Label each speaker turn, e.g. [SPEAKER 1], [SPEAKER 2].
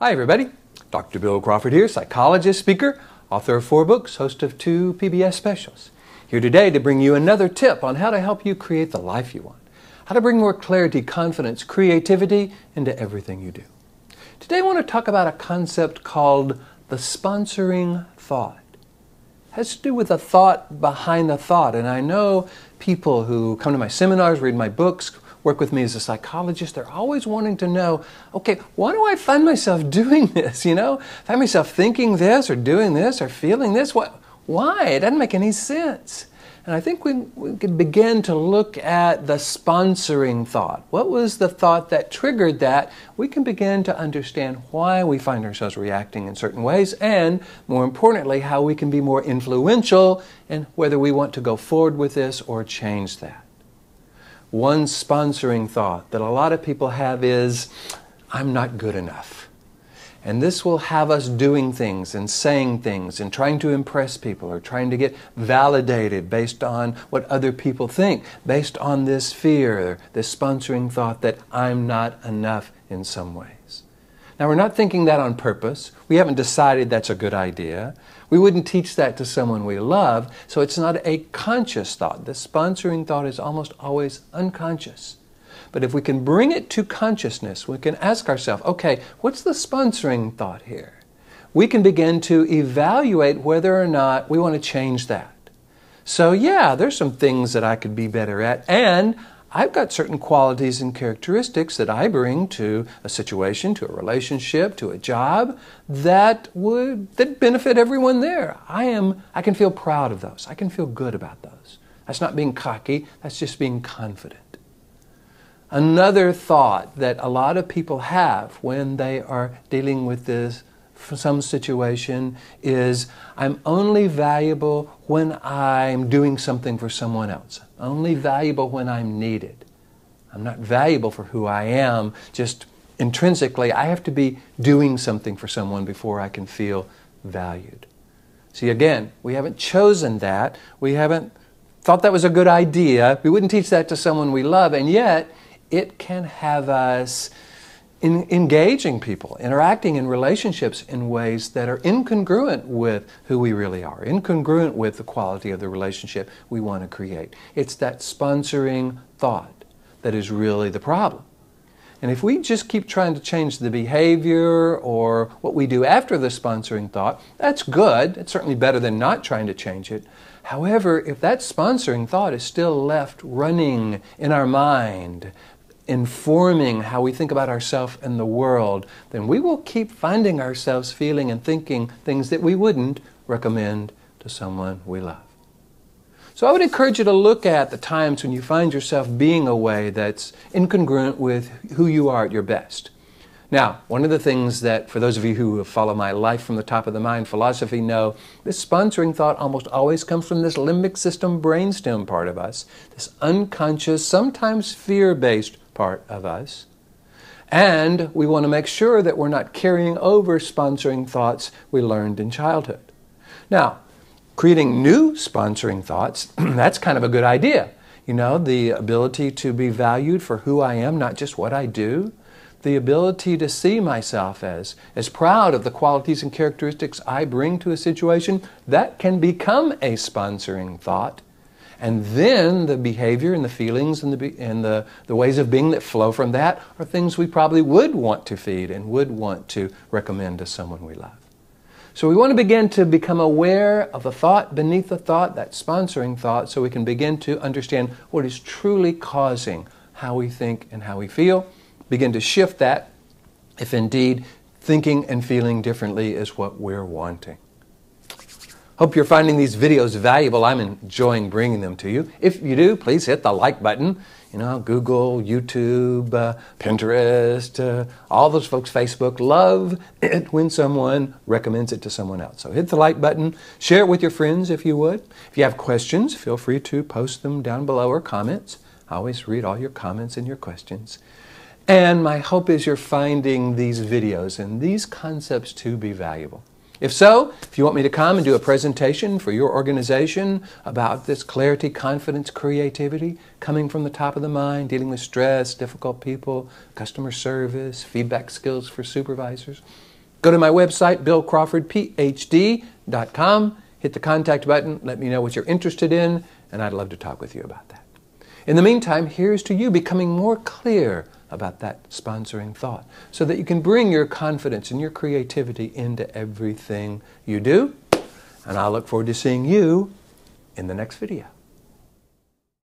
[SPEAKER 1] Hi, everybody. Dr. Bill Crawford here, psychologist, speaker, author of four books, host of two PBS specials. Here today to bring you another tip on how to help you create the life you want, how to bring more clarity, confidence, creativity into everything you do. Today I want to talk about a concept called the sponsoring thought. It has to do with the thought behind the thought, and I know people who come to my seminars, read my books, work with me as a psychologist, they're always wanting to know, okay, why do I find myself doing this? You know, find myself thinking this or doing this or feeling this. What, why? It doesn't make any sense. And I think we, we could begin to look at the sponsoring thought. What was the thought that triggered that? We can begin to understand why we find ourselves reacting in certain ways, and more importantly, how we can be more influential and whether we want to go forward with this or change that. One sponsoring thought that a lot of people have is, I'm not good enough. And this will have us doing things and saying things and trying to impress people or trying to get validated based on what other people think, based on this fear, this sponsoring thought that I'm not enough in some ways. Now, we're not thinking that on purpose. We haven't decided that's a good idea. We wouldn't teach that to someone we love, so it's not a conscious thought. The sponsoring thought is almost always unconscious. But if we can bring it to consciousness, we can ask ourselves, okay, what's the sponsoring thought here? We can begin to evaluate whether or not we want to change that. So, yeah, there's some things that I could be better at, and I've got certain qualities and characteristics that I bring to a situation, to a relationship, to a job that would that benefit everyone there. I am I can feel proud of those. I can feel good about those. That's not being cocky, that's just being confident. Another thought that a lot of people have when they are dealing with this some situation is I'm only valuable when I'm doing something for someone else. Only valuable when I'm needed. I'm not valuable for who I am, just intrinsically, I have to be doing something for someone before I can feel valued. See, again, we haven't chosen that. We haven't thought that was a good idea. We wouldn't teach that to someone we love, and yet it can have us in engaging people, interacting in relationships in ways that are incongruent with who we really are, incongruent with the quality of the relationship we want to create. It's that sponsoring thought that is really the problem. And if we just keep trying to change the behavior or what we do after the sponsoring thought, that's good. It's certainly better than not trying to change it. However, if that sponsoring thought is still left running in our mind, informing how we think about ourselves and the world, then we will keep finding ourselves feeling and thinking things that we wouldn't recommend to someone we love. So I would encourage you to look at the times when you find yourself being a way that's incongruent with who you are at your best. Now, one of the things that, for those of you who follow my life from the top of the mind philosophy, know this sponsoring thought almost always comes from this limbic system brainstem part of us, this unconscious, sometimes fear based part of us. And we want to make sure that we're not carrying over sponsoring thoughts we learned in childhood. Now, creating new sponsoring thoughts, that's kind of a good idea. You know, the ability to be valued for who I am, not just what I do. The ability to see myself as, as proud of the qualities and characteristics I bring to a situation, that can become a sponsoring thought. And then the behavior and the feelings and, the, and the, the ways of being that flow from that are things we probably would want to feed and would want to recommend to someone we love. So we want to begin to become aware of the thought beneath the thought, that sponsoring thought, so we can begin to understand what is truly causing how we think and how we feel. Begin to shift that if indeed thinking and feeling differently is what we're wanting. Hope you're finding these videos valuable. I'm enjoying bringing them to you. If you do, please hit the like button. You know, Google, YouTube, uh, Pinterest, uh, all those folks, Facebook, love it when someone recommends it to someone else. So hit the like button, share it with your friends if you would. If you have questions, feel free to post them down below or comments. I always read all your comments and your questions. And my hope is you're finding these videos and these concepts to be valuable. If so, if you want me to come and do a presentation for your organization about this clarity, confidence, creativity coming from the top of the mind, dealing with stress, difficult people, customer service, feedback skills for supervisors, go to my website, billcrawfordphd.com, hit the contact button, let me know what you're interested in, and I'd love to talk with you about that. In the meantime, here's to you becoming more clear about that sponsoring thought so that you can bring your confidence and your creativity into everything you do. And I'll look forward to seeing you in the next video.